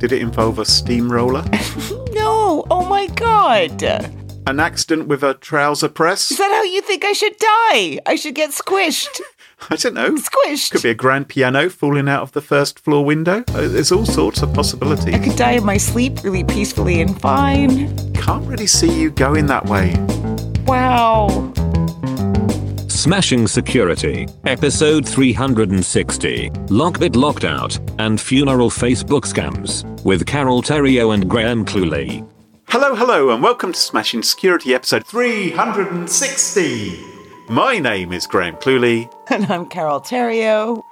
Did it involve a steamroller? no! Oh my god! An accident with a trouser press? Is that how you think I should die? I should get squished. I don't know. Squished. Could be a grand piano falling out of the first floor window. Uh, There's all sorts of possibilities. I could die in my sleep really peacefully and fine. Can't really see you going that way. Wow. Smashing Security, episode 360 Lockbit Locked Out, and Funeral Facebook Scams, with Carole Theriault and Graham Cluley. Hello, hello, and welcome to Smashing Security episode 360. My name is Graham Cluley. And I'm Carole Theriault.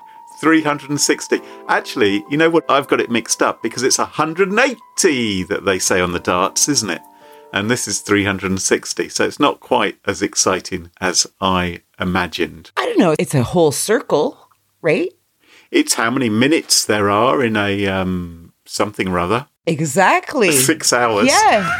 360. Actually, you know what? I've got it mixed up because it's 180 that they say on the darts, isn't it? And this is 360, so it's not quite as exciting as I imagined. I don't know. It's a whole circle, right? It's how many minutes there are in a um, something or other. Exactly. Six hours. Yeah.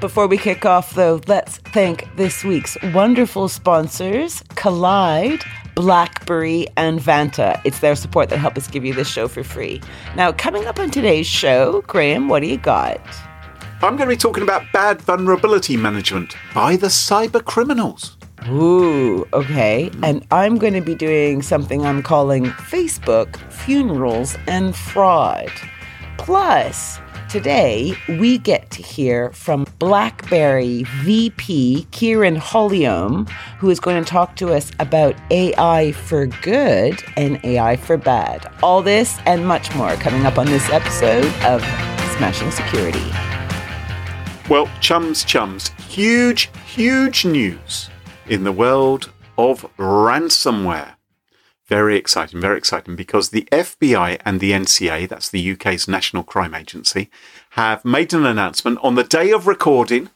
Before we kick off, though, let's thank this week's wonderful sponsors Kolide, Blackberry, and Vanta. It's their support that help us give you this show for free. Now, coming up on today's show, Graham, what do you got? I'm going to be talking about bad vulnerability management by the cyber criminals. Ooh, okay. And I'm going to be doing something I'm calling Facebook Funerals and Fraud. Plus, today we get to hear from BlackBerry VP Keiron Holyome, who is going to talk to us about AI for good and AI for bad. All this and much more coming up on this episode of Smashing Security. Well, chums, chums, huge, huge news in the world of ransomware. Very exciting, very exciting because the FBI and the NCA, that's the UK's National Crime Agency, have made an announcement on the day of recording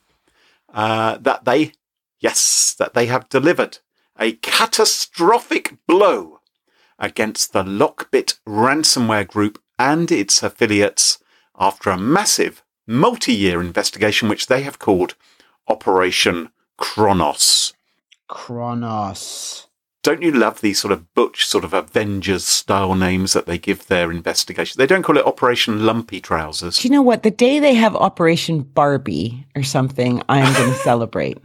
uh, that they, yes, that they have delivered a catastrophic blow against the Lockbit ransomware group and its affiliates after a massive multi year investigation, which they have called Operation Cronos. Cronos. Don't you love these sort of butch, sort of Avengers style names that they give their investigation? They don't call it Operation Lumpy Trousers. Do you know what? The day they have Operation Barbie or something, I'm going to celebrate.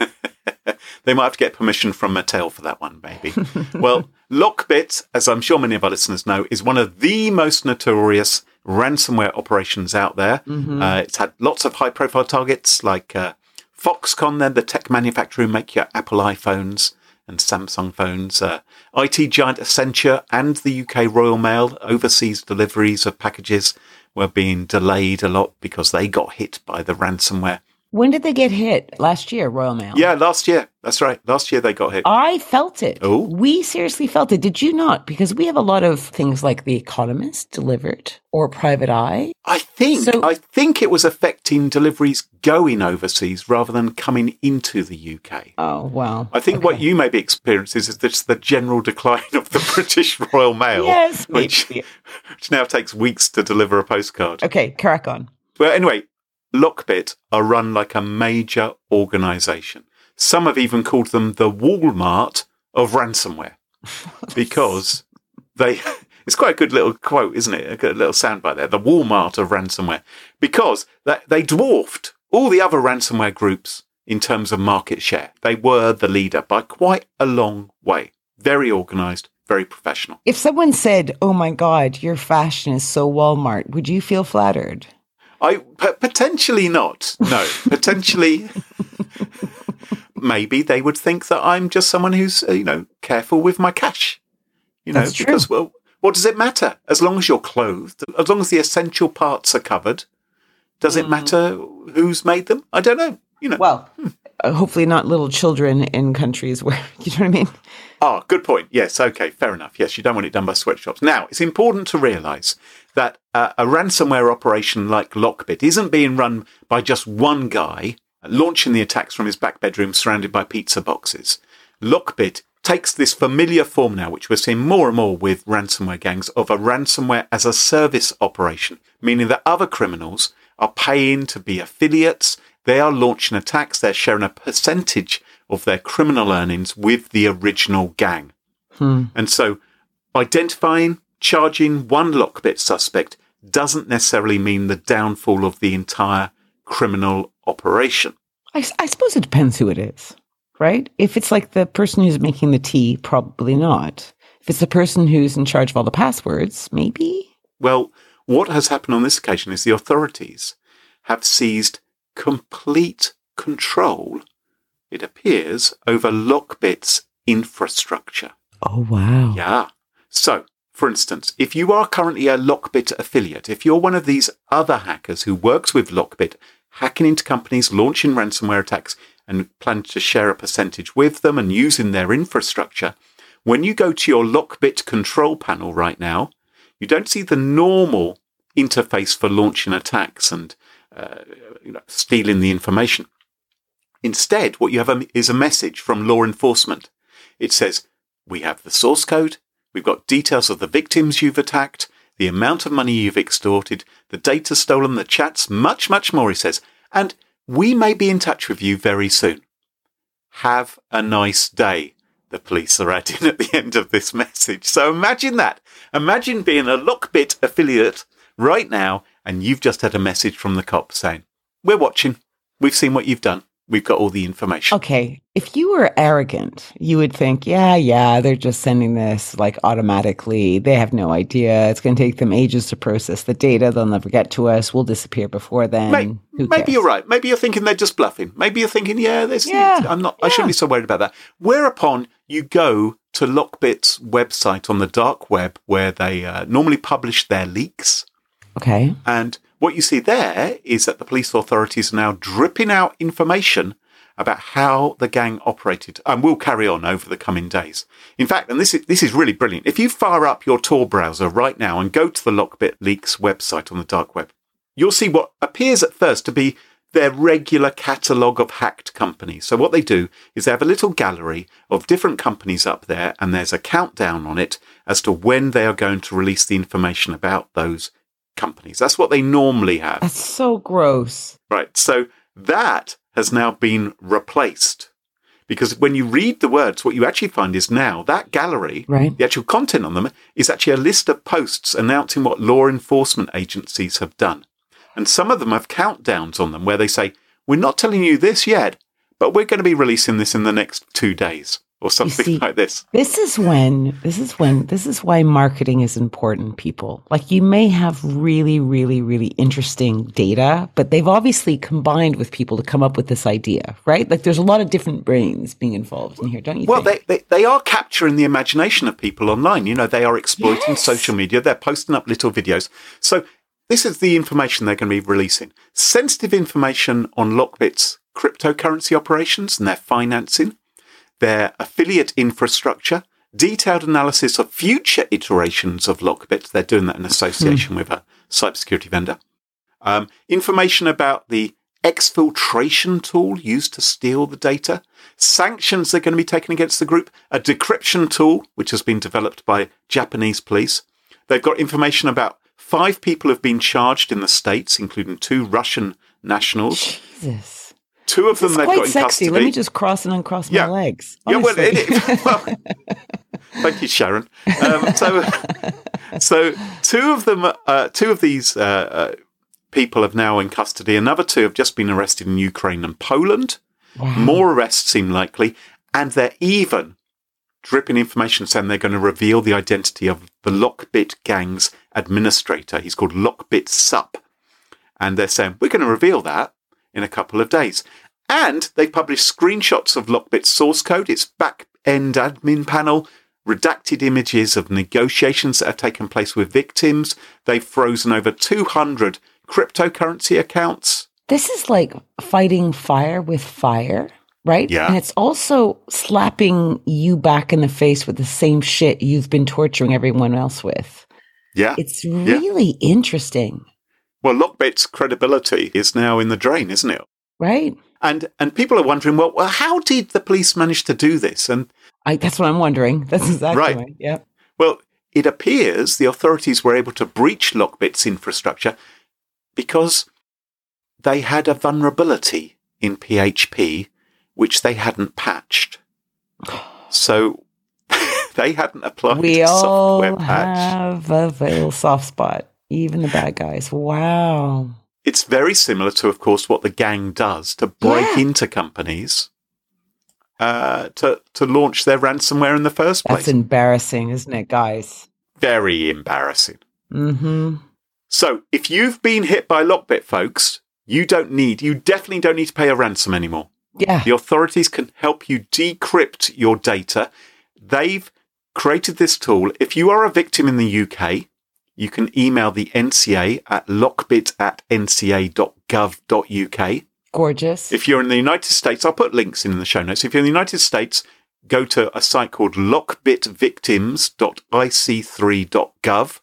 they might have to get permission from Mattel for that one, maybe. well, Lockbit, as I'm sure many of our listeners know, is one of the most notorious ransomware operations out there. Uh, it's had lots of high profile targets like uh, Foxconn, then the tech manufacturer who make your Apple iPhones and Samsung phones, uh, IT giant Accenture and the UK Royal Mail. Overseas deliveries of packages were being delayed a lot because they got hit by the ransomware. When did they get hit? Last year, Royal Mail. Yeah, last year. That's right. Last year they got hit. I felt it. Oh. We seriously felt it. Did you not? Because we have a lot of things like The Economist delivered or Private Eye. I think So- I think it was affecting deliveries going overseas rather than coming into the UK. Oh, wow. I think what you may be experiencing is just the general decline of the British Royal Mail, Yes, which, which now takes weeks to deliver a postcard. Okay, crack on. Well, anyway, Lockbit are run like a major organisation. Some have even called them the Walmart of ransomware because they it's quite a good little quote, isn't it? A good little soundbite there. The Walmart of ransomware, because they dwarfed all the other ransomware groups in terms of market share. They were the leader by quite a long way. Very organized, very professional. If someone said, "Oh my God, your fashion is so Walmart," would you feel flattered? I p- potentially not. No, potentially. maybe they would think that I'm just someone who's uh, you know careful with my cash. You know, That's true. because well, what does it matter? As long as you're clothed, as long as the essential parts are covered, does it matter who's made them? I don't know. You know. Well, uh, hopefully not little children in countries where you know what I mean. Ah, good point. Yes, okay, fair enough. Yes, you don't want it done by sweatshops. Now, it's important to realise that uh, a ransomware operation like Lockbit isn't being run by just one guy launching the attacks from his back bedroom surrounded by pizza boxes. Lockbit takes this familiar form now, which we're seeing more and more with ransomware gangs, of a ransomware as a service operation, meaning that other criminals are paying to be affiliates. They are launching attacks. They're sharing a percentage of their criminal earnings with the original gang. And so identifying, charging one Lockbit suspect doesn't necessarily mean the downfall of the entire criminal operation. I suppose it depends who it is, right? If it's like the person who's making the tea, probably not. If it's the person who's in charge of all the passwords, maybe. Well, what has happened on this occasion is the authorities have seized complete control, it appears, over Lockbit's infrastructure. Oh wow! Yeah. So, for instance, if you are currently a Lockbit affiliate, if you're one of these other hackers who works with Lockbit, hacking into companies, launching ransomware attacks, and plan to share a percentage with them and using their infrastructure, when you go to your Lockbit control panel right now, you don't see the normal interface for launching attacks and uh, you know, stealing the information. Instead, what you have is a message from law enforcement. It says, we have the source code, we've got details of the victims you've attacked, the amount of money you've extorted, the data stolen, the chats, much, much more, he says. And we may be in touch with you very soon. Have a nice day, the police are adding at the end of this message. So imagine that. Imagine being a Lockbit affiliate right now, and you've just had a message from the cop saying, We're watching. We've seen what you've done. We've got all the information. Okay, if you were arrogant, you would think, yeah, yeah, they're just sending this like automatically. They have no idea. It's going to take them ages to process the data. They'll never get to us. We'll disappear before then. Maybe you're right. Maybe you're thinking they're just bluffing. Maybe you're thinking, yeah, there's. Yeah, I'm not. I shouldn't be so worried about that. Whereupon you go to Lockbit's website on the dark web, where they uh, normally publish their leaks, Okay. and what you see there is that the police authorities are now dripping out information about how the gang operated and will carry on over the coming days. In fact, and this is, this is really brilliant. If you fire up your Tor browser right now and go to the Lockbit Leaks website on the dark web, you'll see what appears at first to be their regular catalogue of hacked companies. So what they do is they have a little gallery of different companies up there and there's a countdown on it as to when they are going to release the information about those companies. That's what they normally have. That's so gross. Right. So that has now been replaced. Because when you read the words, what you actually find is now that gallery, Right. the actual content on them, is actually a list of posts announcing what law enforcement agencies have done. And some of them have countdowns on them where they say, We're not telling you this yet, but we're going to be releasing this in the next two days or something see- like this. This is when, this is when, this is why marketing is important, people. Like you may have really, really, really interesting data, but they've obviously combined with people to come up with this idea, right? Like there's a lot of different brains being involved in here, don't you Well, think? they, they, they are capturing the imagination of people online. You know, they are exploiting Yes. social media. They're posting up little videos. So this is the information they're going to be releasing. Sensitive information on Lockbit's cryptocurrency operations and their financing, their affiliate infrastructure, detailed analysis of future iterations of Lockbit. They're doing that in association with a cybersecurity vendor. Um, information about the exfiltration tool used to steal the data, sanctions that are going to be taken against the group, a decryption tool which has been developed by Japanese police. They've got information about five people have been charged in the states, including two Russian nationals. Jesus. Two of them It's they've quite got in sexy. custody. Let me just cross and uncross Yeah. my legs. Yeah, well, honestly. it, well, Thank you, Sharon. Um, so, so two of them, uh, two of these uh, uh, people have now in custody. Another two have just been arrested in Ukraine and Poland. More arrests seem likely, and they're even dripping information saying they're going to reveal the identity of the Lockbit gang's administrator. He's called LockBitSupp, and they're saying we're going to reveal that in a couple of days. And they've published screenshots of Lockbit's source code, its back end admin panel, redacted images of negotiations that have taken place with victims. They've frozen over 200 cryptocurrency accounts. This is like fighting fire with fire, right? Yeah. And it's also slapping you back in the face with the same shit you've been torturing everyone else with. Yeah. It's really interesting, Well, Lockbit's credibility is now in the drain, isn't it? right? And and people are wondering, well, well how did the police manage to do this? And I, that's what I'm wondering. That's exactly Right. right. Yeah. Well, it appears the authorities were able to breach Lockbit's infrastructure because they had a vulnerability in PHP which they hadn't patched. So they hadn't applied we all software patch. have a little soft spot, even the bad guys. Wow. It's very similar to, of course, what the gang does to break Yeah. into companies uh, to to launch their ransomware in the first place. That's embarrassing, isn't it, guys? very embarrassing. Mm-hmm. So, if you've been hit by Lockbit, folks, you don't need, you definitely don't need to pay a ransom anymore. Yeah. The authorities can help you decrypt your data. They've created this tool. If you are a victim in the UK, you can email the NCA at lockbit at nca.gov.uk. Gorgeous. If you're in the United States, I'll put links in the show notes. If you're in the United States, go to a site called lockbitvictims.ic3.gov.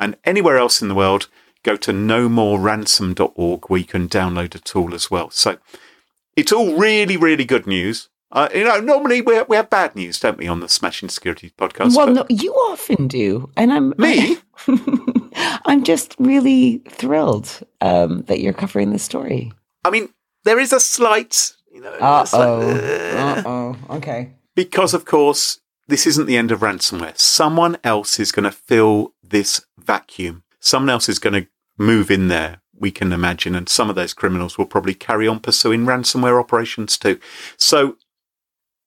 And anywhere else in the world, go to nomoreransom.org where you can download a tool as well. So it's all really, really good news. Uh, you know, normally we have, we have bad news, don't we, on the Smashing Security podcast? well, no, you often do, and I'm Me? I'm just really thrilled um, that you're covering this story. I mean, there is a slight, you know, Uh oh. uh, Uh oh. Okay. Because, of course, this isn't the end of ransomware. Someone else is going to fill this vacuum. Someone else is going to move in there, we can imagine. And some of those criminals will probably carry on pursuing ransomware operations too. So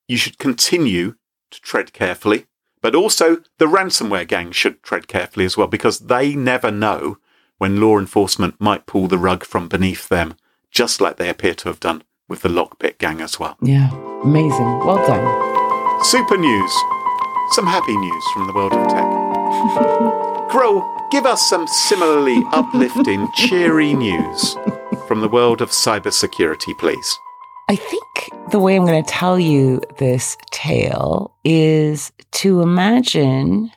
you should continue to tread carefully. But also, the ransomware gang should tread carefully as well because they never know when law enforcement might pull the rug from beneath them, just like they appear to have done with the Lockbit gang as well. Yeah. Amazing. Well done. Super news. Some happy news from the world of tech. Crow, give us some similarly uplifting, cheery news from the world of cybersecurity, please. I think the way I'm going to tell you this tale is to imagine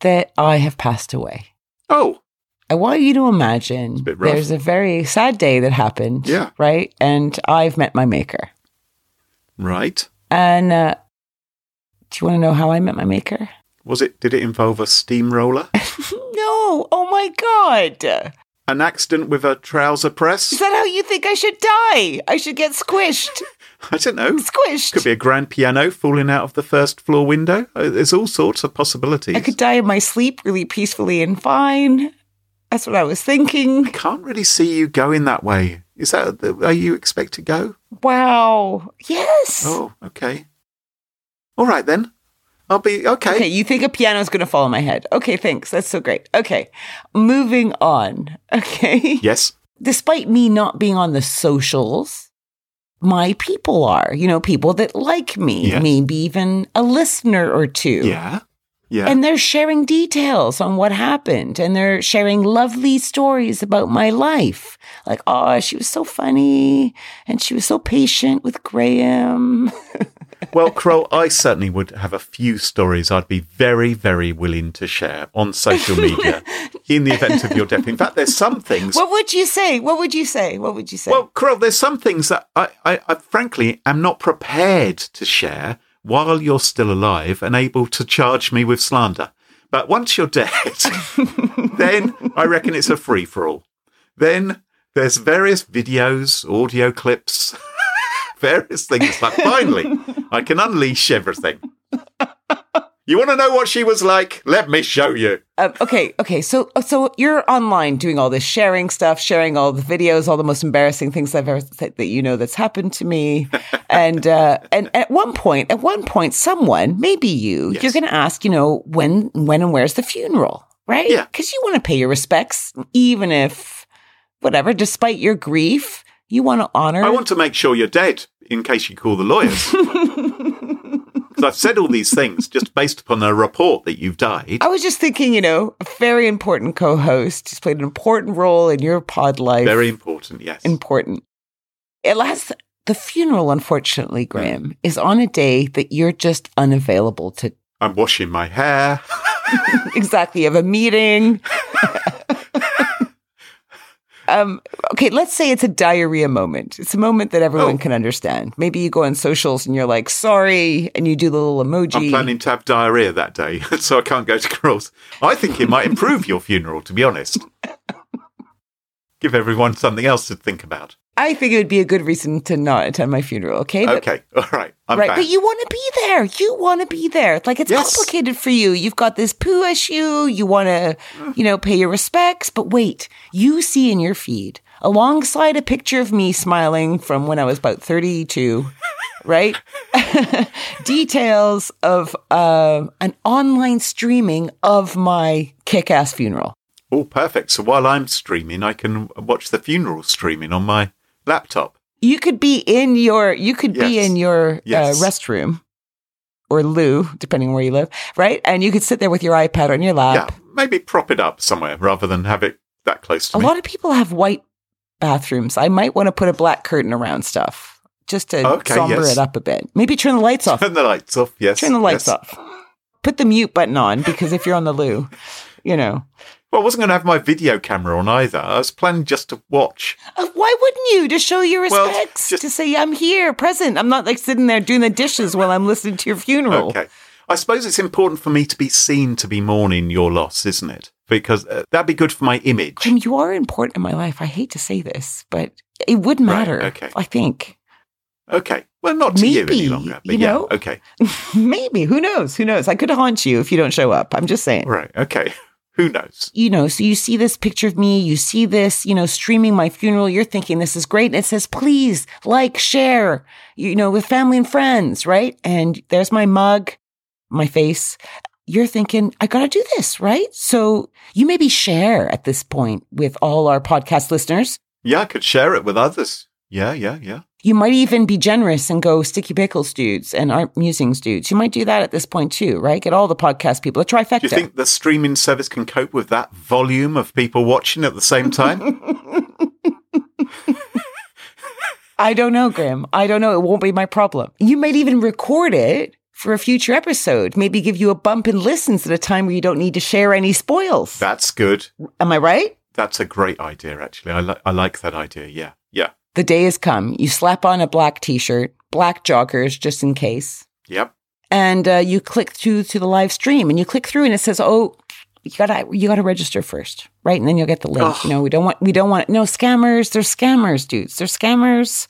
that I have passed away. Oh, I want you to imagine rough. there's a very sad day that happened. Yeah. Right. And I've met my maker. right. And uh, do you want to know how I met my maker? Was it? Did it involve a steamroller? no. Oh my God. An accident with a trouser press. Is that how you think I should die? I should get squished. I don't know. Squished. Could be a grand piano falling out of the first floor window. Uh, There's all sorts of possibilities. I could die in my sleep really peacefully and fine. That's what I was thinking. I Can't really see you going that way. Is that the way you expect to go? Wow. Yes. Oh, okay. All right then. I'll be okay. Okay, you think a piano is going to fall on my head. Okay, thanks. That's so great. Okay, moving on. Okay. Yes. Despite me not being on the socials, my people are, you know, people that like me, Yes. maybe even a listener or two. Yeah. Yeah. And they're sharing details on what happened and they're sharing lovely stories about my life. Like, oh, she was so funny and she was so patient with Graham. well, Carole, I certainly would have a few stories I'd be very, very willing to share on social media in the event of your death. In fact, there's some things. What would you say? What would you say? What would you say? Well, Carole, there's some things that I, I, I frankly am not prepared to share while you're still alive and able to charge me with slander. But once you're dead, then I reckon it's a free for all. Then there's various videos, audio clips, various things like finally I can unleash everything. You want to know what she was like? Let me show you. Um, okay, okay. So, so you're online doing all this sharing stuff, sharing all the videos, all the most embarrassing things I've ever said that you know that's happened to me, and uh, and at one point, at one point, someone, maybe you, Yes. you're going to ask, you know, when, when, and where's the funeral, right? Yeah. because you want to pay your respects, even if whatever, despite your grief, you want to honor. I want to make sure you're dead in case you call the lawyers. Because I've said all these things just based upon a report that you've died. I was just thinking, you know, a very important co-host. He's played an important role in your pod life. Very important, yes. important. Lasts. The funeral, unfortunately, hmm. Graham, is on a day that you're just unavailable to. I'm washing my hair. exactly, you have a meeting. Um, okay, let's say it's a diarrhea moment. It's a moment that everyone Oh. can understand. Maybe you go on socials and you're like, sorry, and you do the little emoji. I'm planning to have diarrhea that day, so I can't go to Carole's. I think it might improve your funeral, to be honest. Give everyone something else to think about. I think it would be a good reason to not attend my funeral, okay? But- Okay, all right. I'm right, back. but you want to be there. You want to be there. Like it's Yes. complicated for you. You've got this poo issue. You want to, you know, pay your respects. But wait, you see in your feed alongside a picture of me smiling from when I was about thirty-two, right? Details of uh, an online streaming of my kick-ass funeral. Oh, perfect. So while I'm streaming, I can watch the funeral streaming on my laptop. You could be in your you could be in your Yes. uh, restroom or loo, depending where you live, right? And you could sit there with your iPad on your lap. yeah, maybe prop it up somewhere rather than have it that close to A me. lot of people have white bathrooms. I might want to put a black curtain around stuff just to Okay, somber yes. it up a bit. Maybe turn the lights off. Turn the lights off. Yes. turn the lights yes. off. Put the mute button on because if you're on the loo, you know. Well, I wasn't going to have my video camera on either. I was planning just to watch. Uh, why wouldn't you? To show your Well, respects, just- to say I'm here, present. I'm not like sitting there doing the dishes while I'm listening to your funeral. Okay. I suppose it's important for me to be seen to be mourning your loss, isn't it? Because uh, that'd be good for my image. Jim, you are important in my life. I hate to say this, but it would Right, matter. okay. I think. Okay. Well, not to you any longer. But you yeah. know? Okay. Maybe. Who knows? Who knows? I could haunt you if you don't show up. I'm just saying. Right. Okay. Who knows? You know, so you see this picture of me, you see this, you know, streaming my funeral. You're thinking this is great. And it says, please like, share, you know, with family and friends, right? And there's my mug, my face. You're thinking, I got to do this, right? So you maybe share at this point with all our podcast listeners. Yeah, I could share it with others. Yeah, yeah, yeah. You might even be generous and go Sticky Pickles dudes and Art Musings dudes. You might do that at this point too, right? Get all the podcast people, a trifecta. Do you think the streaming service can cope with that volume of people watching at the same time? I don't know, Graham. I don't know. It won't be my problem. You might even record it for a future episode. Maybe give you a bump in listens at a time where you don't need to share any spoils. That's good. Am I right? That's a great idea, actually. I, li- I like that idea. Yeah, yeah. The day has come. You slap on a black t-shirt, black joggers, just in case. Yep. and uh, you click through to the live stream and you click through and it says oh you gotta you gotta register first right and then you'll get the link Ugh. you know we don't want we don't want no scammers they're scammers dudes they're scammers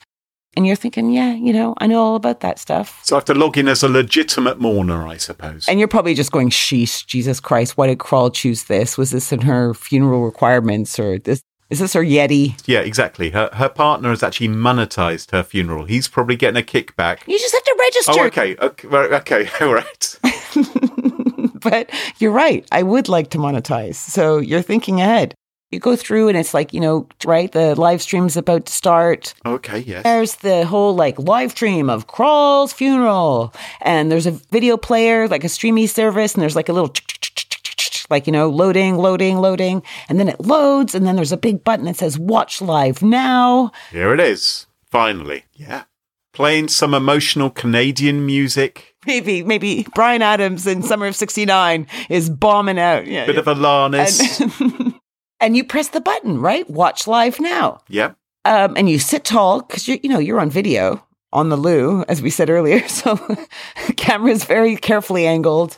and you're thinking yeah you know i know all about that stuff So I have to log in as a legitimate mourner, I suppose. and you're probably just going sheesh jesus christ why did crawl choose this was this in her funeral requirements or this is this her yeti yeah, exactly. Her her partner has actually monetized her funeral. He's probably getting a kickback. you just have to register Oh, okay. Okay. Okay. All right. but you're right. I would like to monetize. So you're thinking ahead. You go through and it's like, you know, right, the live stream's about to start. Okay. Yes. There's the whole like live stream of Carole's funeral. And there's a video player, like a streamy service, and there's like a little like, you know, loading, loading, loading. And then it loads, and then there's a big button that says watch live now. Here it is. Finally. Yeah. Playing some emotional Canadian music. Maybe, maybe Bryan Adams in Summer of 69 is bombing out. Yeah. Bit yeah. of Alanis. and, and you press the button, right? Watch live now. Yep. Um, and you sit tall because you you know you're on video on the loo, as we said earlier. So the camera's very carefully angled.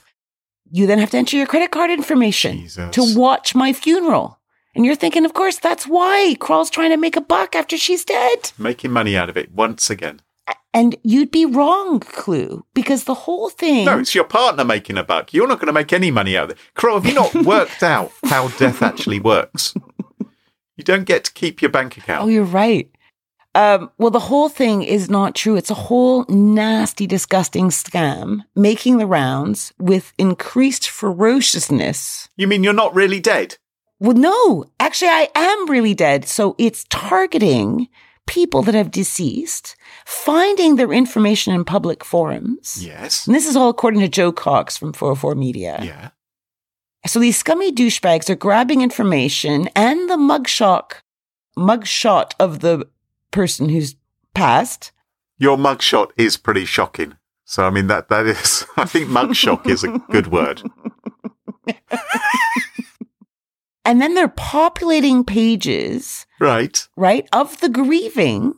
You then have to enter your credit card information Jesus. to watch my funeral. And you're thinking, of course, that's why Carole's trying to make a buck after she's dead. Making money out of it once again. And you'd be wrong, Clue, because the whole thing. No, it's your partner making a buck. You're not going to make any money out of it. Crow, have you not worked out how death actually works? You don't get to keep your bank account. Oh, you're right. Um, well, the whole thing is not true. It's a whole nasty, disgusting scam making the rounds with increased ferociousness. You mean you're not really dead? Well, no, actually, I am really dead. So it's targeting people that have deceased, finding their information in public forums. Yes. And this is all according to Joe Cox from 404 Media. Yeah. So these scummy douchebags are grabbing information and the mugshot, mugshot of the person who's passed. Your mugshot is pretty shocking. So I mean that that is I think mugshot is a good word. And then they're populating pages, Right. right, of the grieving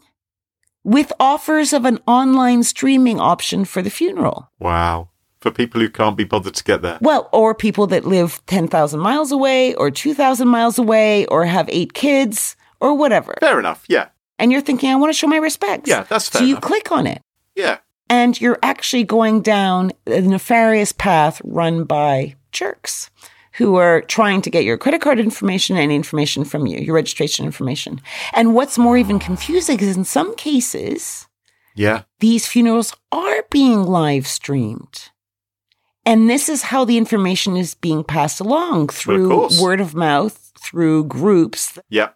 with offers of an online streaming option for the funeral. Wow. For people who can't be bothered to get there. Well, or people that live 10,000 miles away or 2,000 miles away or have eight kids or whatever. Fair enough. Yeah. And you're thinking, I want to show my respects. Yeah, that's fair So you enough. click on it. Yeah. and you're actually going down a nefarious path run by jerks who are trying to get your credit card information and information from you, your registration information. And what's more even confusing is in some cases, Yeah. these funerals are being live streamed. And this is how the information is being passed along through word of mouth, through groups Yeah.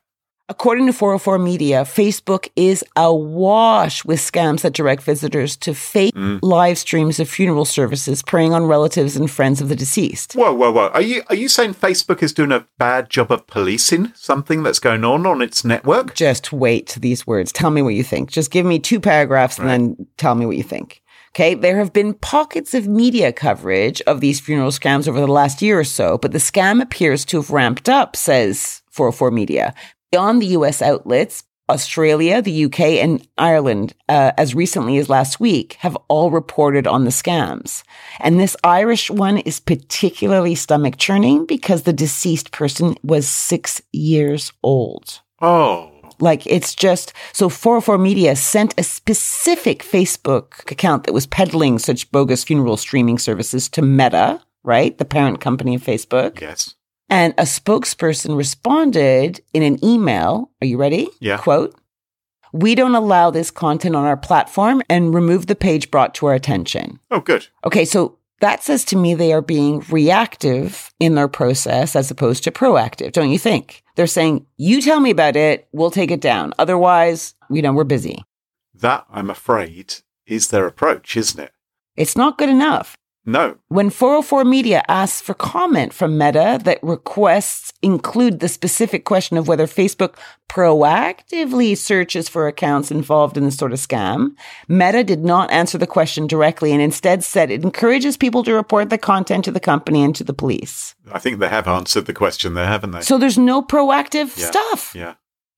According to 404 Media, Facebook is awash with scams that direct visitors to fake Mm. live streams of funeral services preying on relatives and friends of the deceased. Whoa, whoa, whoa. Are you are you saying Facebook is doing a bad job of policing something that's going on on its network? Just wait to these words. Tell me what you think. Just give me two paragraphs and then tell me what you think. Okay, there have been pockets of media coverage of these funeral scams over the last year or so, but the scam appears to have ramped up, says 404 Media. Beyond the US outlets, Australia, the UK, and Ireland, uh, as recently as last week, have all reported on the scams. And this Irish one is particularly stomach churning because the deceased person was six years old. Oh. Like it's just so 404 Media sent a specific Facebook account that was peddling such bogus funeral streaming services to Meta, right? The parent company of Facebook. Yes. And a spokesperson responded in an email. Are you ready? Yeah. Quote, we don't allow this content on our platform and remove the page brought to our attention. Oh good. Okay, so that says to me they are being reactive in their process as opposed to proactive, don't you think? They're saying, you tell me about it, we'll take it down. Otherwise, you know, we're busy. That, I'm afraid, is their approach, isn't it? It's not good enough. No. When 404 Media asks for comment from Meta that requests include the specific question of whether Facebook proactively searches for accounts involved in this sort of scam, Meta did not answer the question directly and instead said it encourages people to report the content to the company and to the police. I think they have answered the question there, haven't they? So there's no proactive Yeah. stuff. yeah.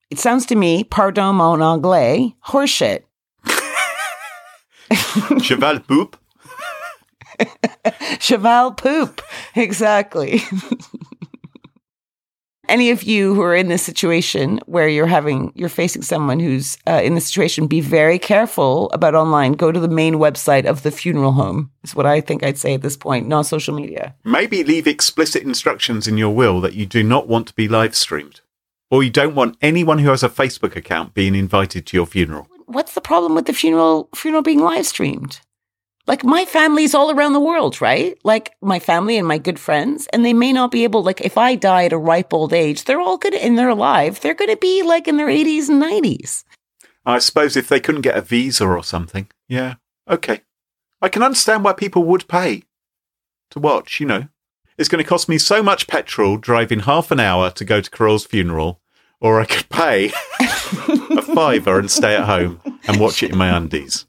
It sounds to me, pardon mon anglais, horseshit. Cheval boop. Cheval poop. Exactly. Any of you who are in this situation where you're having, you're facing someone who's uh, in this situation, be very careful about online. Go to the main website of the funeral home, is what I think I'd say at this point, not social media. Maybe leave explicit instructions in your will that you do not want to be live streamed. Or you don't want anyone who has a Facebook account being invited to your funeral. What's the problem with the funeral funeral being live streamed? Like my family's all around the world, right? Like my family and my good friends, and they may not be able. Like if I die at a ripe old age, they're all good and they're alive. They're going to be like in their eighties and nineties. I suppose if they couldn't get a visa or something. Yeah. Okay. I can understand why people would pay to watch, you know. It's going to cost me so much petrol driving half an hour to go to Carole's funeral, or I could pay a fiver and stay at home and watch it in my undies.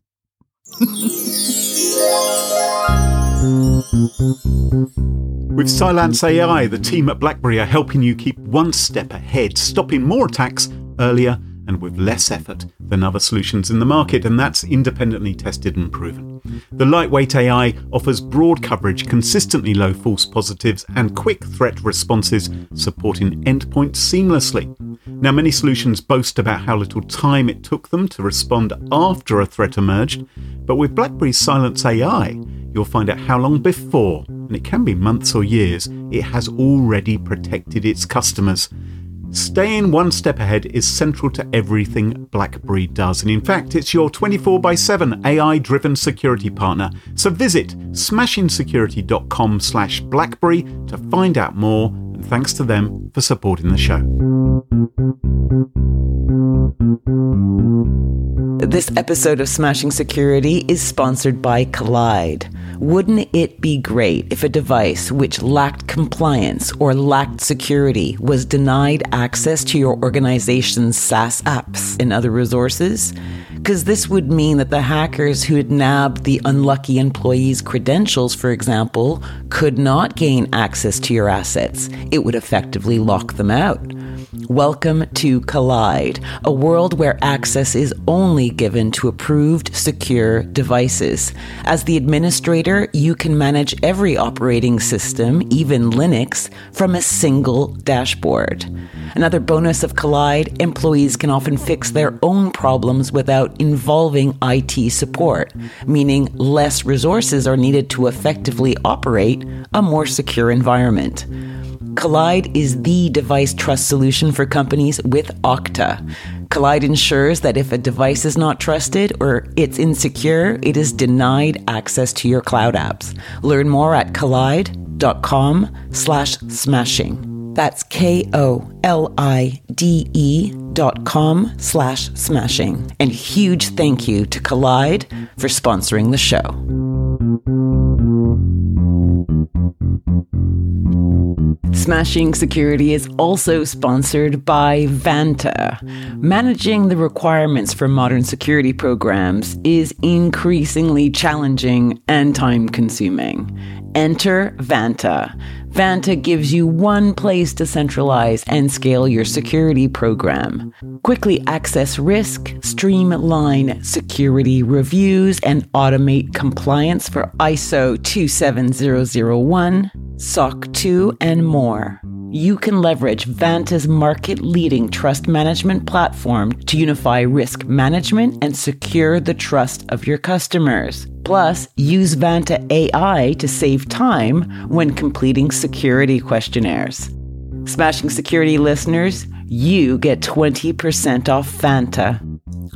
With Cylance AI, the team at BlackBerry are helping you keep one step ahead, stopping more attacks earlier and with less effort than other solutions in the market, and that's independently tested and proven. The lightweight AI offers broad coverage, consistently low false positives, and quick threat responses, supporting endpoints seamlessly. Now, many solutions boast about how little time it took them to respond after a threat emerged, but with BlackBerry's Cylance AI, you'll find out how long before, and it can be months or years, it has already protected its customers. Staying one step ahead is central to everything BlackBerry does, and in fact, it's your 24 by 7 AI driven security partner. So visit smashingsecurity.com slash BlackBerry to find out more, and thanks to them for supporting the show. This episode of Smashing Security is sponsored by Kolide. Wouldn't it be great if a device which lacked compliance or lacked security was denied access to your organization's SaaS apps and other resources? Because this would mean that the hackers who had nabbed the unlucky employee's credentials, for example, could not gain access to your assets. It would effectively lock them out. Welcome to Kolide, a world where access is only given to approved, secure devices. As the administrator, you can manage every operating system, even Linux, from a single dashboard. Another bonus of Kolide employees can often fix their own problems without involving IT support, meaning less resources are needed to effectively operate a more secure environment. Kolide is the device trust solution for companies with Okta. Kolide ensures that if a device is not trusted or it's insecure, it is denied access to your cloud apps. Learn more at kolide.com slash smashing. That's K O L I D E dot com slash smashing. And huge thank you to Kolide for sponsoring the show. Smashing Security is also sponsored by Vanta. Managing the requirements for modern security programs is increasingly challenging and time consuming. Enter Vanta. Vanta gives you one place to centralize and scale your security program. Quickly access risk, streamline security reviews, and automate compliance for ISO 27001, SOC 2, and more. You can leverage Vanta's market leading trust management platform to unify risk management and secure the trust of your customers. Plus, use Vanta AI to save time when completing security questionnaires. Smashing Security listeners, you get 20% off Vanta.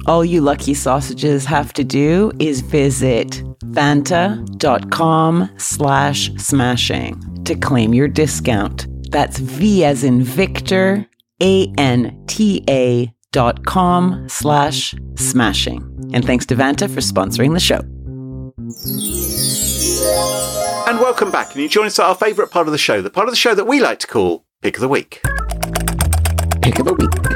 All you lucky sausages have to do is visit vanta.com slash smashing to claim your discount. That's V as in Victor, A-N-T-A dot com slash smashing. And thanks to Vanta for sponsoring the show. And welcome back, and you join us at our favourite part of the show, the part of the show that we like to call Pick of the Week. Pick of the week.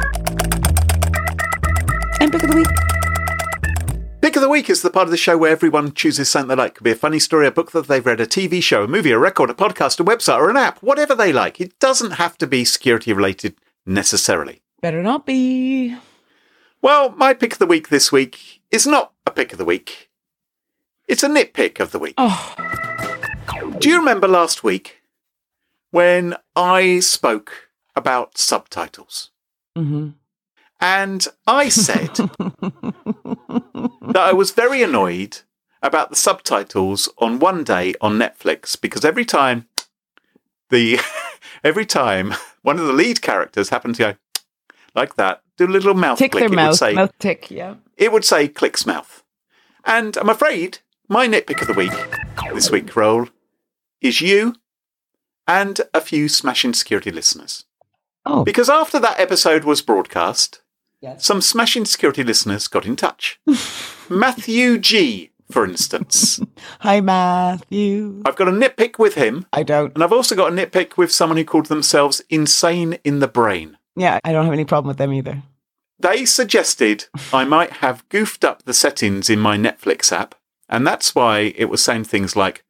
Pick of the Week is the part of the show where everyone chooses something they like. It could be a funny story, a book that they've read, a TV show, a movie, a record, a podcast, a website, or an app, whatever they like. It doesn't have to be security related necessarily. Better not be. Well, my pick of the week this week is not a pick of the week. It's a nitpick of the week. Oh, Do you remember last week when I spoke about subtitles? hmm And I said that I was very annoyed about the subtitles on one day on Netflix because every time the every time one of the lead characters happened to go like that, do a little mouth tick click, their it would mouth. say mouth tick, yeah. it would say clicks mouth. And I'm afraid my nitpick of the week this week, Roll, is you and a few smashing security listeners. Oh, Because after that episode was broadcast, yes. some smashing security listeners got in touch. Matthew G, for instance. Hi, Matthew. I've got a nitpick with him, I don't. and I've also got a nitpick with someone who called themselves insane in the brain. Yeah, I don't have any problem with them either. They suggested I might have goofed up the settings in my Netflix app, and that's why it was saying things like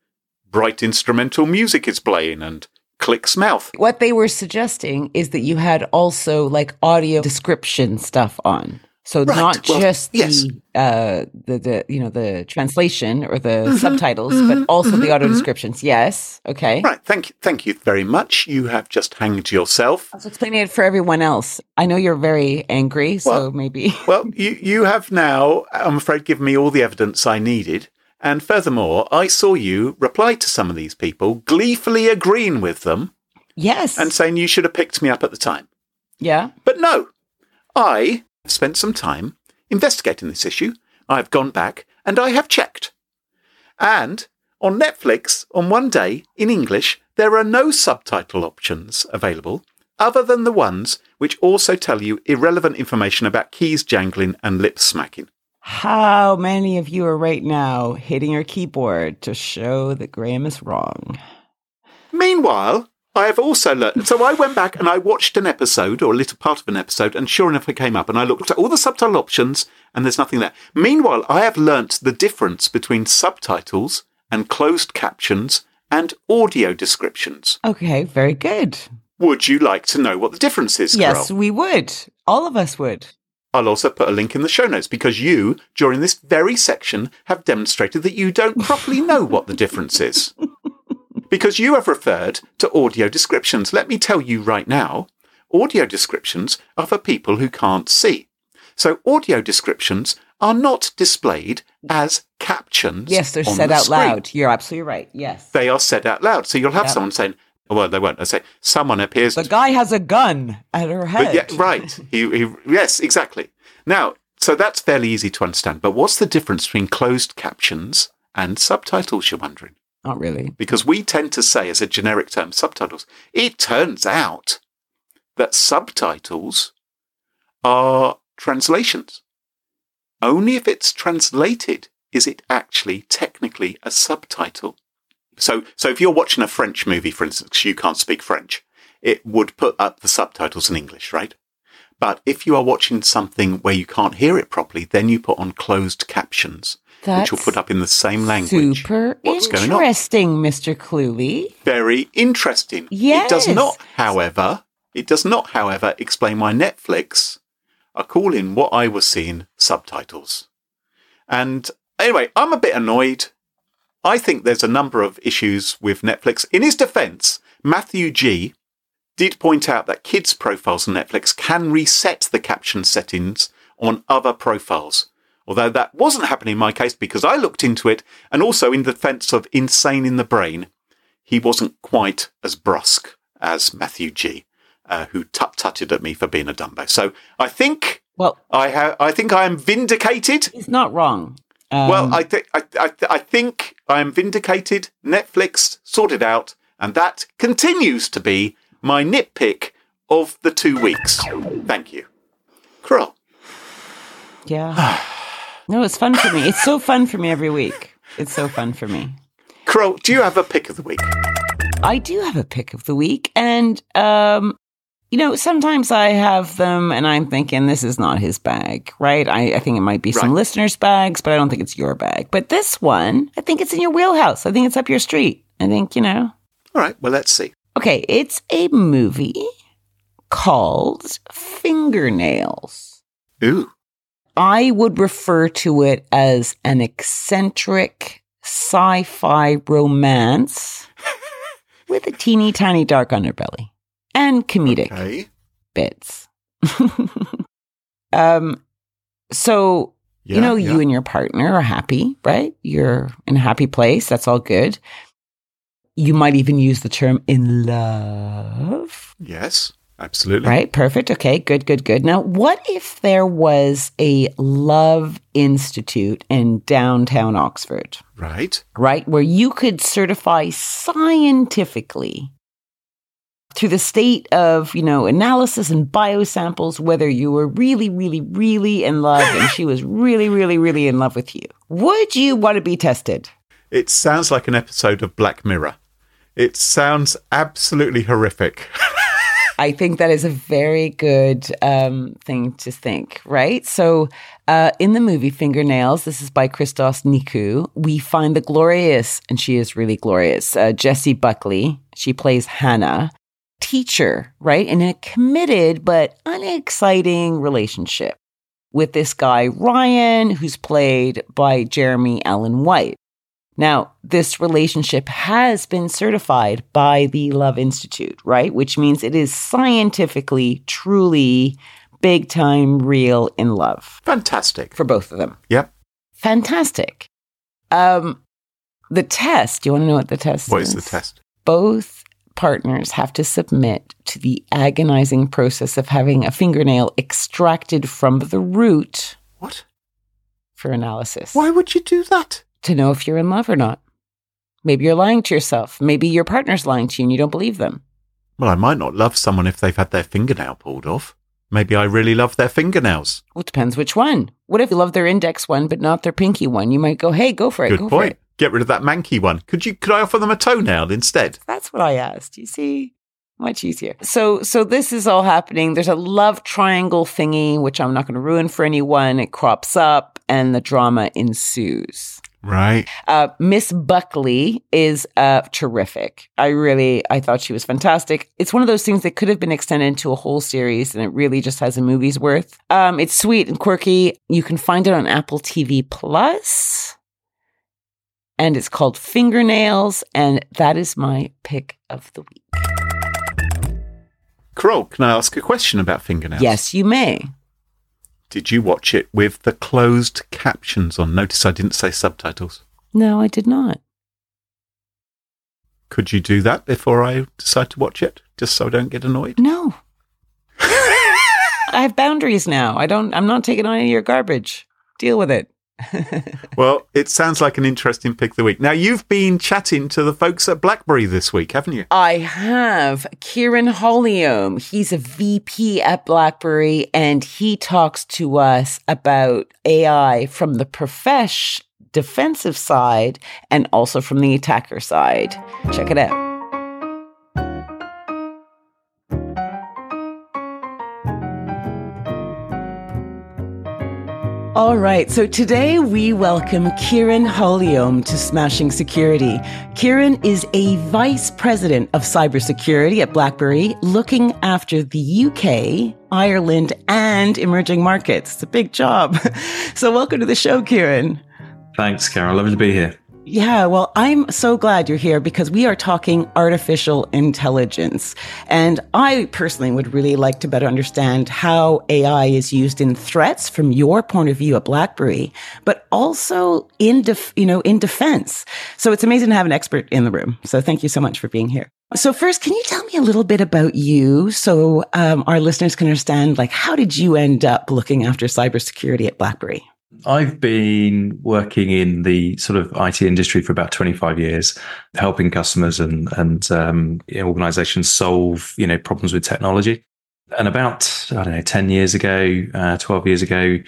bright instrumental music is playing and clicks mouth. What they were suggesting is that you had also like audio description stuff on. So Right, not well, just yes. the uh the the you know the translation or the Mm-hmm, subtitles, but also the audio descriptions. Yes. Okay. Right. Thank you. Thank you very much. You have just hanged to yourself. I was explaining it for everyone else. I know you're very angry, so Well- maybe Well, you, you have now, I'm afraid, given me all the evidence I needed. And furthermore, I saw you reply to some of these people, gleefully agreeing with them yes. and saying you should have picked me up at the time. yeah. But no, I have spent some time investigating this issue. I have gone back and I have checked. And on Netflix, on one day in English, there are no subtitle options available other than the ones which also tell you irrelevant information about keys jangling and lip smacking. How many of you are right now hitting your keyboard to show that Graham is wrong? Meanwhile, I have also learned. So I went back and I watched an episode or a little part of an episode, and sure enough, it came up. And I looked at all the subtitle options, and there's nothing there. Meanwhile, I have learnt the difference between subtitles and closed captions and audio descriptions. Okay, very good. Would you like to know what the difference is, Yes, we would. All of us would. I'll also put a link in the show notes because you, during this very section, have demonstrated that you don't properly know what the difference is. Because you have referred to audio descriptions. Let me tell you right now, audio descriptions are for people who can't see. So audio descriptions are not displayed as captions. Yes, they're said the out screen. loud. You're absolutely right. Yes. They are said out loud. So you'll have Yep. someone saying, well, they won't. They say, someone appears The guy has a gun at her head. Yeah, right. He, he, yes, exactly. Now, so that's fairly easy to understand. But what's the difference between closed captions and subtitles, you're wondering? Not really. Because we tend to say, as a generic term, subtitles. It turns out that subtitles are translations. Only if it's translated is it actually technically a subtitle. So, so if you're watching a French movie, for instance, you can't speak French, it would put up the subtitles in English, right? But if you are watching something where you can't hear it properly, then you put on closed captions, which will put up in the same language. Super what's going on. interesting, Mr. Cluley. Very interesting. It does not, however, it does not, however, explain why Netflix are calling what I was seeing subtitles. And anyway, I'm a bit annoyed. I think there's a number of issues with Netflix. In his defense, Matthew G did point out that kids' profiles on Netflix can reset the caption settings on other profiles. Although that wasn't happening in my case because I looked into it and also in defense of Insane in the Brain, he wasn't quite as brusque as Matthew G, uh, who tut tutted at me for being a Dumbo. So I think Well, I have, I think I am vindicated. he's not wrong. Um, well, I think I, I, I think I am vindicated. Netflix sorted out, and that continues to be my nitpick of the two weeks. Thank you, Carole. yeah. no, it's fun for me. It's so fun for me every week. It's so fun for me. Carole, do you have a pick of the week? I do have a pick of the week, and um, you know, sometimes I have them, and I'm thinking this is not his bag, right? I, I think it might be some listeners' bags, but I don't think it's your bag. But this one, I think it's in your wheelhouse. I think it's up your street. I think you know. All right, well, let's see. Okay, it's a movie called Fingernails. Ooh, I would refer to it as an eccentric sci fi romance with a teeny tiny dark underbelly and comedic okay. bits. um, so, Yeah, you know, yeah. you and your partner are happy, right? You're in a happy place. That's all good. You might even use the term in love. Yes, absolutely. Right, perfect. Okay, good, good, good. Now, what if there was a love institute in downtown Oxford, Right. right, where you could certify scientifically through the state of, you know, analysis and biosamples whether you were really, really, really in love and she was really, really, really in love with you? Would you want to be tested? It sounds like an episode of Black Mirror. It sounds absolutely horrific. I think that is a very good um, thing to think, right? So, uh, in the movie Fingernails, this is by Christos Nikou, we find the glorious, and she is really glorious, uh, Jessie Buckley. She plays Hannah, teacher, right? In a committed but unexciting relationship with this guy, Ryan, who's played by Jeremy Allen White. Now, this relationship has been certified by the Love Institute, right? Which means it is scientifically, truly big time real in love Fantastic. for both of them. Yep. Fantastic. Um, the test, do you want to know what the test What is? is the test? Both partners have to submit to the agonizing process of having a fingernail extracted from the root What? for analysis Why would you do that? to know if you're in love or not. Maybe you're lying to yourself. Maybe your partner's lying to you and you don't believe them. Well, I might not love someone if they've had their fingernail pulled off. Maybe I really love their fingernails. Well, it depends which one. What if you love their index one but not their pinky one? You might go, hey, go for it. Good go for point. it. Get rid of that manky one. Could you? Could I offer them a toenail instead? That's what I asked. You see, much easier. So, so this is all happening. There's a love triangle thingy, which I'm not going to ruin for anyone. It crops up, and the drama ensues. Right. Uh, Miss Buckley is uh, terrific. I really, I thought she was fantastic. It's one of those things that could have been extended into a whole series, and it really just has a movie's worth. Um, it's sweet and quirky. You can find it on Apple TV Plus, and it's called Fingernails, and that is my pick of the week. Carole, can I ask a question about fingernails? Yes, you may. Did you watch it with the closed captions on? Notice I didn't say subtitles. No, I did not. Could you do that before I decide to watch it, just so I don't get annoyed? No. I have boundaries now. I don't. I'm not taking on any of your garbage. Deal with it. Well, it sounds like an interesting pick of the week. Now, you've been chatting to the folks at BlackBerry this week, haven't you? I have Keiron Holyome. He's a VP at BlackBerry, and he talks to us about AI from the profesh defensive side and also from the attacker side. Check it out. All right, so today we welcome Keiron Holyome to Smashing Security. Keiron is a vice president of cybersecurity at BlackBerry, looking after the UK, Ireland, and emerging markets. It's a big job. So, welcome to the show, Keiron. Thanks, Carole. Lovely to be here. Yeah, well, I'm so glad you're here because we are talking artificial intelligence. And I personally would really like to better understand how AI is used in threats from your point of view at BlackBerry, but also in def- you know, in defense. So it's amazing to have an expert in the room. So thank you so much for being here. So first, can you tell me a little bit about you so um, our listeners can understand like how did you end up looking after cybersecurity at BlackBerry? I've been working in the sort of IT industry for about 25 years, helping customers and and um, organizations solve you know problems with technology. And about I don't know 10 years ago, uh, 12 years ago,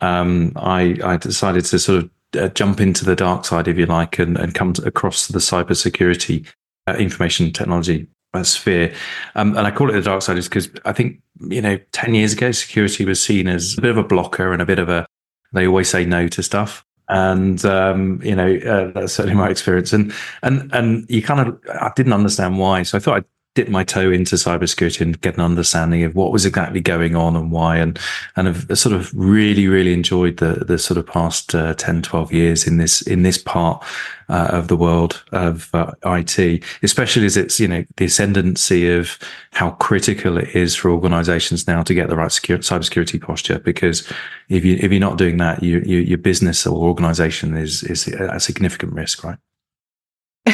um, I I decided to sort of uh, jump into the dark side, if you like, and and come to, across the cybersecurity uh, information technology uh, sphere. Um, and I call it the dark side is because I think you know 10 years ago, security was seen as a bit of a blocker and a bit of a they always say no to stuff. And um, you know uh, that's certainly my experience. And and and you kind of i didn't understand why. So i thought i'd dip my toe into cybersecurity and get an understanding of what was exactly going on and why and and have sort of really really enjoyed the the sort of past uh, 10 12 years in this in this part uh, of the world of uh, IT especially as it's you know the ascendancy of how critical it is for organizations now to get the right secure, cybersecurity posture because if you if you're not doing that you, you your business or organization is is a significant risk right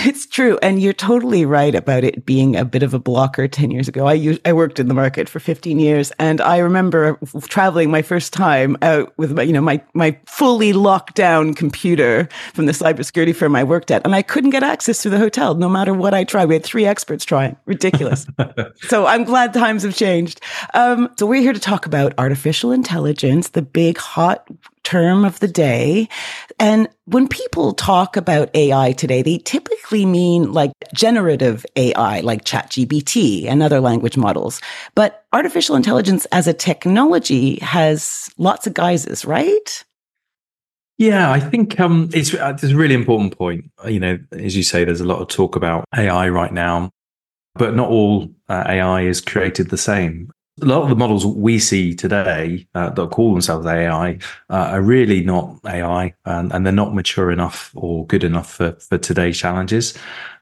It's true. And you're totally right about it being a bit of a blocker 10 years ago. I, used, I worked in the market for 15 years and I remember traveling my first time out with my, you know, my, my fully locked down computer from the cybersecurity firm I worked at. And I couldn't get access to the hotel no matter what I tried. We had three experts trying. Ridiculous. so I'm glad times have changed. Um, so we're here to talk about artificial intelligence, the big hot term of the day. And when people talk about AI today, they typically mean like generative AI, like ChatGPT and other language models. But artificial intelligence as a technology has lots of guises, right? Yeah, I think um, it's, uh, it's a really important point. You know, as you say, there's a lot of talk about AI right now, but not all uh, AI is created the same. A lot of the models we see today uh, that call themselves AI uh, are really not AI and, and, they're not mature enough or good enough for, for today's challenges.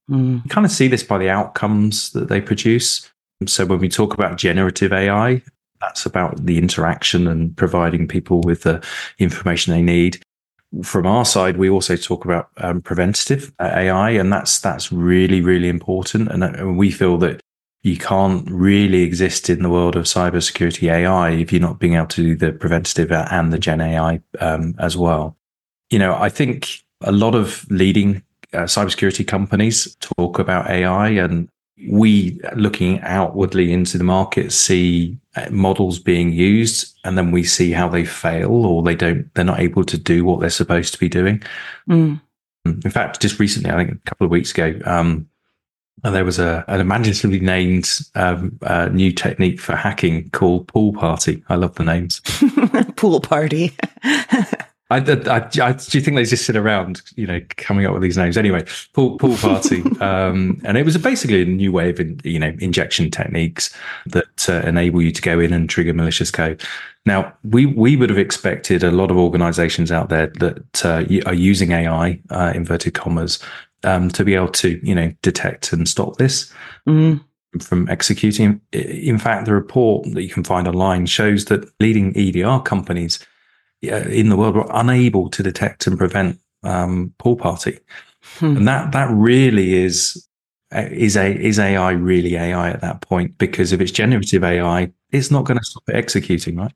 Mm. You kind of see this by the outcomes that they produce. So when we talk about generative AI, that's about the interaction and providing people with the information they need. From our side, we also talk about um, preventative uh, AI, and that's that's really really important. And, uh, and we feel that you can't really exist in the world of cybersecurity AI if you're not being able to do the preventative and the Gen AI um, as well. You know, I think a lot of leading uh, cybersecurity companies talk about AI, and we, looking outwardly into the market, see uh, models being used, and then we see how they fail or they don't, they're not able to do what they're supposed to be doing. Mm. In fact, just recently, I think a couple of weeks ago, um, and there was a, an imaginatively named um, uh, new technique for hacking called pool party. I love the names. pool party. I, I, I, do you think they just sit around, you know, coming up with these names? Anyway, pool, pool party, um, and it was basically a new way of, in, you know, injection techniques that uh, enable you to go in and trigger malicious code. Now, we we would have expected a lot of organisations out there that uh, are using AI, uh, inverted commas, um, to be able to, you know, detect and stop this. Mm. From executing. In fact, the report that you can find online shows that leading EDR companies in the world were unable to detect and prevent um, pool party, hmm. and that that really is is a is AI really AI at that point? Because if it's generative AI, it's not going to stop it executing, right?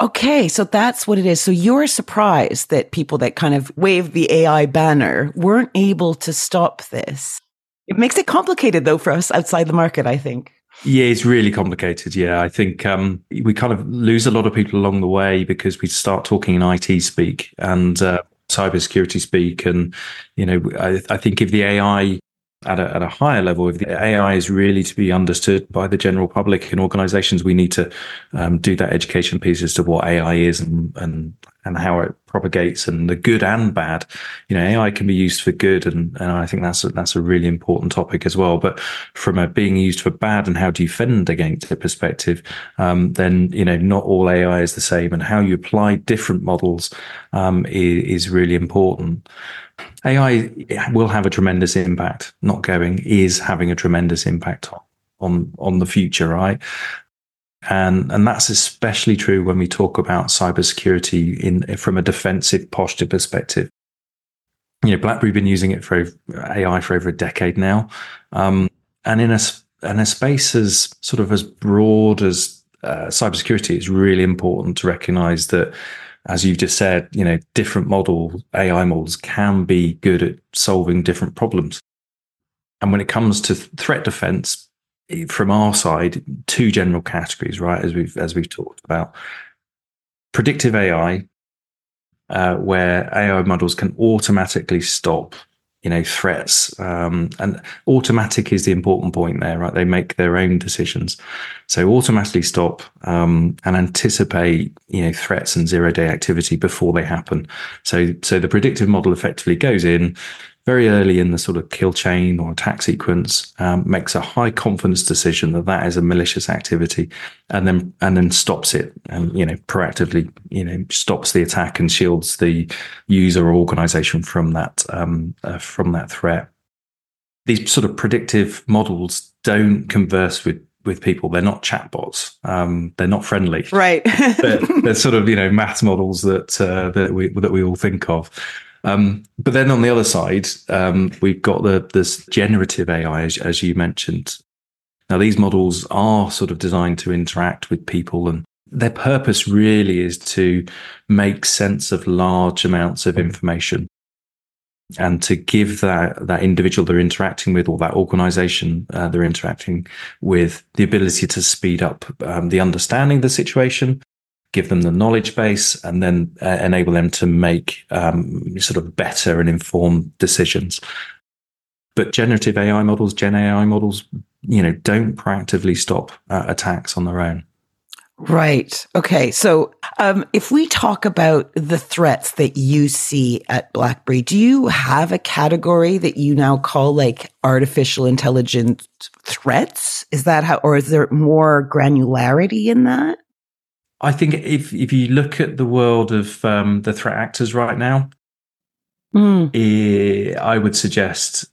Okay, so that's what it is. So you're surprised that people that kind of wave the AI banner weren't able to stop this. It makes it complicated though for us outside the market, I think. Yeah, it's really complicated. Yeah, I think um, we kind of lose a lot of people along the way because we start talking in IT speak and uh, cybersecurity speak, and you know, I, I think if the AI at a, at a higher level, if the AI is really to be understood by the general public and organizations, we need to um, do that education piece as to what AI is and, and, and how it propagates and the good and bad. You know, AI can be used for good. And, and I think that's a, that's a really important topic as well. But from a being used for bad and how do you defend against it perspective, um, then, you know, not all AI is the same and how you apply different models um, is, is really important. AI will have a tremendous impact. Not going is having a tremendous impact on on, on the future, right? And and that's especially true when we talk about cybersecurity in from a defensive posture perspective. You know, BlackBerry been using it for AI for over a decade now, um, and in a in a space as sort of as broad as uh, cybersecurity, it's really important to recognise that as you've just said, you know, different model AI models can be good at solving different problems. And when it comes to threat defense, from our side, two general categories, right? As we've as we've talked about, predictive AI, uh, where AI models can automatically stop you know threats um, and automatic is the important point there right? They make their own decisions. So automatically stop um, and anticipate you know threats and zero day activity before they happen. So so the predictive model effectively goes in very early in the sort of kill chain or attack sequence, um, makes a high confidence decision that that is a malicious activity, and then and then stops it, and you know proactively you know stops the attack and shields the user or organization from that um, uh, from that threat. These sort of predictive models don't converse with with people. They're not chatbots. Um, they're not friendly. Right. they're, they're, sort of you know math models that uh, that we that we all think of. Um, but then on the other side, um, we've got the this generative AI, as, as you mentioned. Now, these models are sort of designed to interact with people, and their purpose really is to make sense of large amounts of information and to give that that individual they're interacting with or that organization uh, they're interacting with the ability to speed up um, the understanding of the situation give them the knowledge base, and then uh, enable them to make um, sort of better and informed decisions. But generative AI models, Gen AI models, you know, don't proactively stop uh, attacks on their own. Right. Okay. So, um, if we talk about the threats that you see at BlackBerry, do you have a category that you now call like artificial intelligence threats? Is that how, or is there more granularity in that? I think if if you look at the world of um, the threat actors right now, mm. eh, I would suggest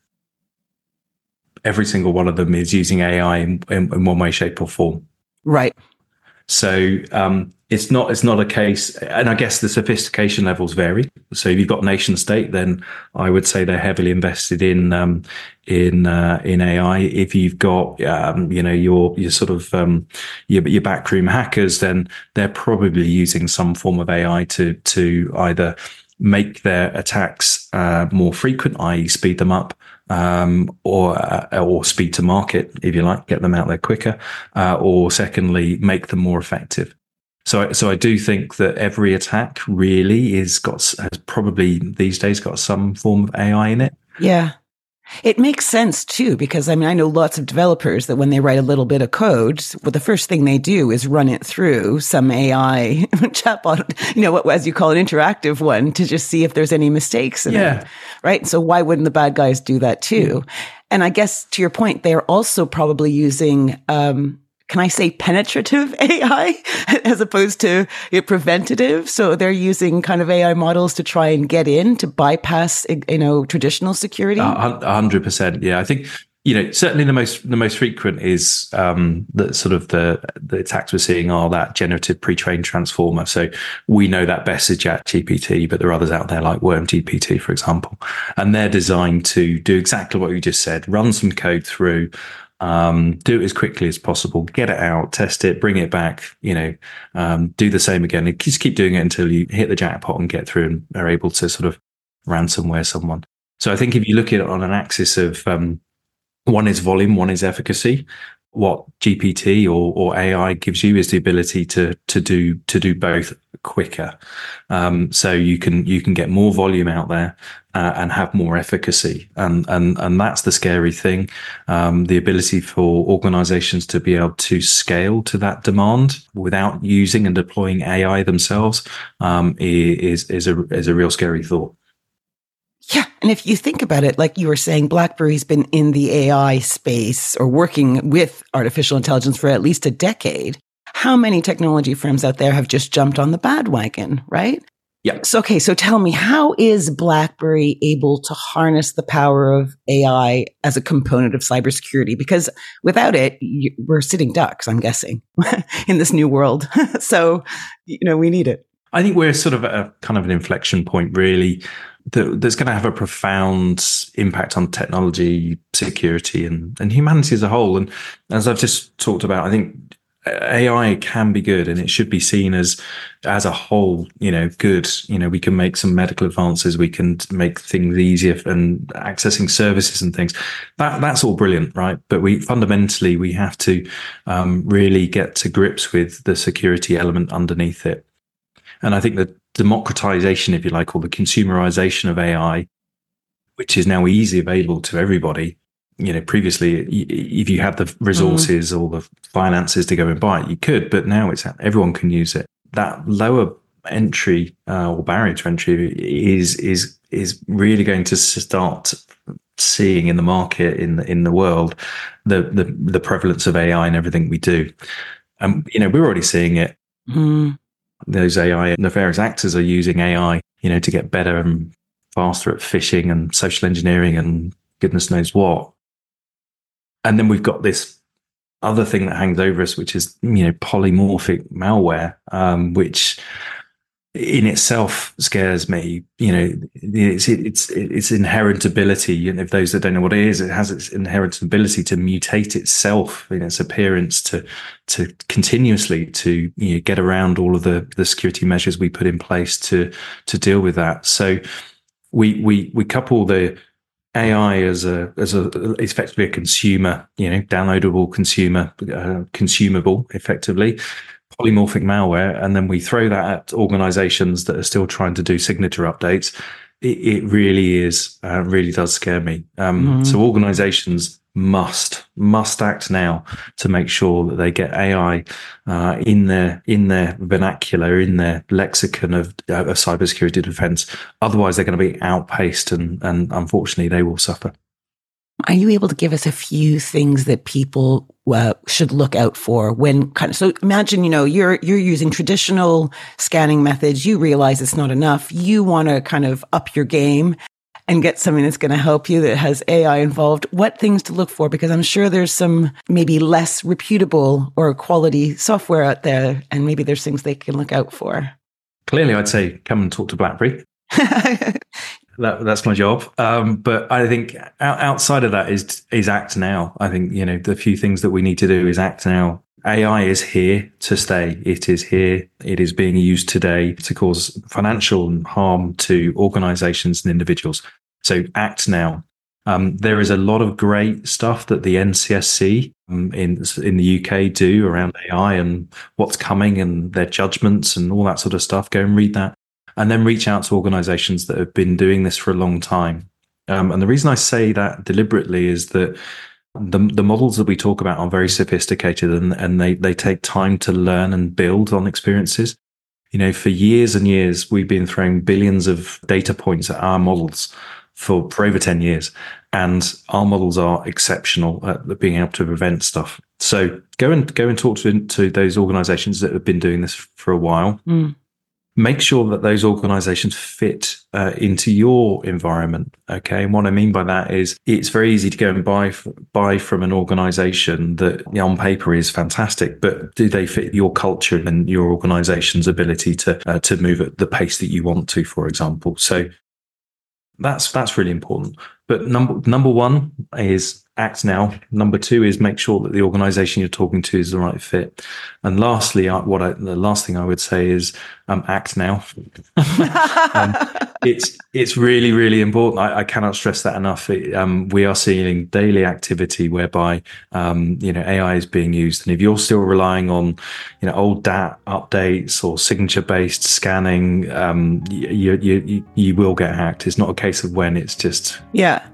every single one of them is using AI in, in, in one way, shape, or form. Right. So um, it's not it's not a case, and I guess the sophistication levels vary. So if you've got nation state, then I would say they're heavily invested in um, in uh, in AI. If you've got um, you know your your sort of um, your your backroom hackers, then they're probably using some form of AI to to either make their attacks uh, more frequent, i.e., speed them up, um, or uh, or speed to market, if you like, get them out there quicker, uh, or secondly, make them more effective. So, so I do think that every attack really is got has probably these days got some form of AI in it. Yeah. It makes sense too, because I mean, I know lots of developers that when they write a little bit of code, well, the first thing they do is run it through some AI chatbot, you know, what, as you call an interactive one to just see if there's any mistakes in yeah. it. Right. So why wouldn't the bad guys do that too? And I guess to your point, they're also probably using, um, can I say penetrative AI as opposed to you know, preventative? So they're using kind of AI models to try and get in to bypass, you know, traditional security. Hundred percent. Yeah, I think you know certainly the most the most frequent is um, the sort of the the attacks we're seeing are that generative pre-trained transformer. So we know that best is Chat GPT, but there are others out there like Worm GPT, for example, and they're designed to do exactly what you just said: run some code through um, do it as quickly as possible, get it out, test it, bring it back, you know, um, do the same again. And just keep doing it until you hit the jackpot and get through and are able to sort of ransomware someone. So I think if you look at it on an axis of um, one is volume, one is efficacy, what GPT or, or AI gives you is the ability to to do to do both quicker. Um, so you can you can get more volume out there uh, and have more efficacy, and and and that's the scary thing. Um, the ability for organisations to be able to scale to that demand without using and deploying AI themselves um, is is a is a real scary thought. Yeah. And if you think about it, like you were saying, BlackBerry's been in the AI space or working with artificial intelligence for at least a decade. How many technology firms out there have just jumped on the bandwagon, right? Yeah. So, okay. So tell me, how is BlackBerry able to harness the power of AI as a component of cybersecurity? Because without it, you, we're sitting ducks, I'm guessing, in this new world. so, you know, we need it. I think we're sort of at a kind of an inflection point, really, that, that's going to have a profound impact on technology, security, and, and humanity as a whole. And as I've just talked about, I think AI can be good and it should be seen as as a whole, you know, good. You know, we can make some medical advances, we can make things easier and accessing services and things. That that's all brilliant, right? But we fundamentally we have to um, really get to grips with the security element underneath it. And I think the democratization, if you like, or the consumerization of AI, which is now easily available to everybody. You know, previously, if you had the resources mm. or the finances to go and buy it, you could, but now it's everyone can use it. That lower entry uh, or barrier to entry is is is really going to start seeing in the market in the, in the world the, the the prevalence of AI and everything we do. And um, you know, we're already seeing it. Mm those AI nefarious actors are using AI, you know, to get better and faster at phishing and social engineering and goodness knows what. And then we've got this other thing that hangs over us, which is, you know, polymorphic malware, um, which in itself scares me. You know, it's it's its inherent ability. Know, if those that don't know what it is, it has its inherent ability to mutate itself in its appearance to to continuously to you know, get around all of the the security measures we put in place to to deal with that. So we we we couple the AI as a as a effectively a consumer, you know, downloadable consumer, uh, consumable, effectively polymorphic malware, and then we throw that at organizations that are still trying to do signature updates, it, it really is, uh, really does scare me. Um, mm. So organizations must must act now to make sure that they get AI uh, in their in their vernacular, in their lexicon of, uh, of cybersecurity defense. Otherwise, they're going to be outpaced, and and unfortunately, they will suffer. Are you able to give us a few things that people uh, should look out for when kind of so imagine you know you're you're using traditional scanning methods you realize it's not enough you want to kind of up your game and get something that's going to help you that has AI involved, what things to look for? Because I'm sure there's some maybe less reputable or quality software out there, and maybe there's things they can look out for. Clearly, I'd say come and talk to BlackBerry. that, that's my job. Um, but I think outside of that is is act now. I think you know the few things that we need to do is act now. AI is here to stay. It is here. It is being used today to cause financial harm to organizations and individuals. So act now. Um, there is a lot of great stuff that the NCSC um, in in the UK do around AI and what's coming and their judgments and all that sort of stuff. Go and read that, and then reach out to organisations that have been doing this for a long time. Um, and the reason I say that deliberately is that the the models that we talk about are very sophisticated and and they they take time to learn and build on experiences. You know, for years and years, we've been throwing billions of data points at our models for, for over 10 years. And our models are exceptional at being able to prevent stuff. So go and go and talk to, to those organizations that have been doing this for a while. Mm. Make sure that those organizations fit uh, into your environment. Okay. And what I mean by that is it's very easy to go and buy, buy from an organization that on paper is fantastic, but do they fit your culture and your organization's ability to, uh, to move at the pace that you want to, for example? So that's that's really important. But number number one is act now. Number two is make sure that the organization you're talking to is the right fit. And lastly, what I, the last thing I would say is um, act now. um, it's it's really really important. I, I cannot stress that enough. It, um, we are seeing daily activity whereby um, you know AI is being used, and if you're still relying on you know old DAT updates or signature based scanning, um, you, you you you will get hacked. It's not a case of when. It's just yeah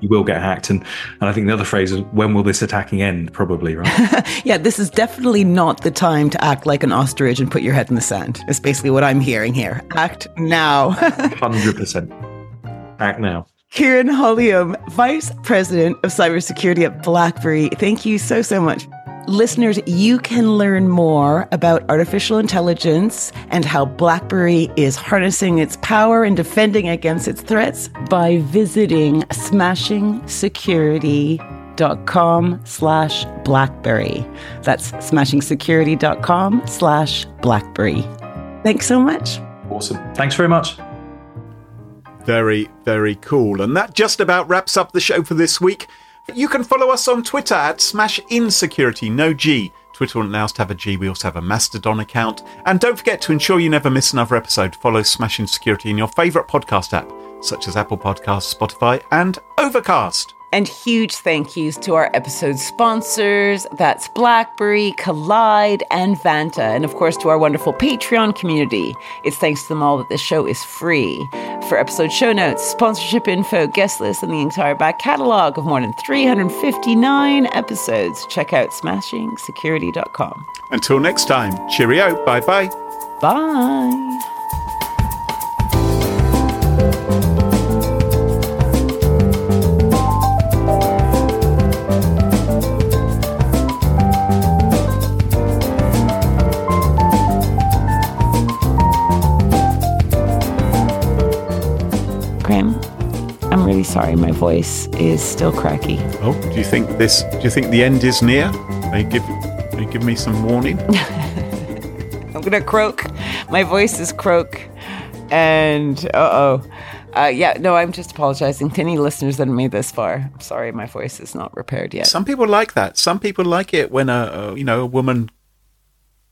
you will get hacked. And, and I think the other phrase is, when will this attacking end? Probably, right? yeah, this is definitely not the time to act like an ostrich and put your head in the sand. It's basically what I'm hearing here. Act now. 100%. Act now. Keiron Holyome, Vice President of Cybersecurity at BlackBerry, thank you so, so much. Listeners, you can learn more about artificial intelligence and how BlackBerry is harnessing its power and defending against its threats by visiting smashingsecurity.com slash blackberry. That's smashingsecurity.com slash blackberry. Thanks so much. Awesome. Thanks very much. Very, very cool. And that just about wraps up the show for this week. You can follow us on Twitter at SmashinSecurity, no G. Twitter won't allow us to have a G. We also have a Mastodon account. And don't forget to ensure you never miss another episode. Follow Smash Insecurity in your favourite podcast app, such as Apple Podcasts, Spotify, and Overcast. And huge thank yous to our episode sponsors. That's BlackBerry, Kolide, and Vanta. And of course to our wonderful Patreon community. It's thanks to them all that this show is free. For episode show notes, sponsorship info, guest list, and the entire back catalog of more than 359 episodes, check out smashingsecurity.com. Until next time, cheerio. Bye-bye. Bye. Sorry. My voice is still cracky. Oh, do you think this? Do you think the end is near? Are you give, are you give me some warning? I'm gonna croak. My voice is croak, and uh oh. Uh, yeah, no, I'm just apologizing to any listeners that made this far. I'm sorry, my voice is not repaired yet. Some people like that. Some people like it when a, a you know a woman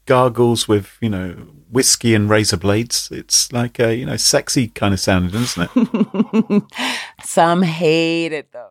gargles with you know whiskey and razor blades. It's like a you know sexy kind of sound, isn't it? Some hate it though.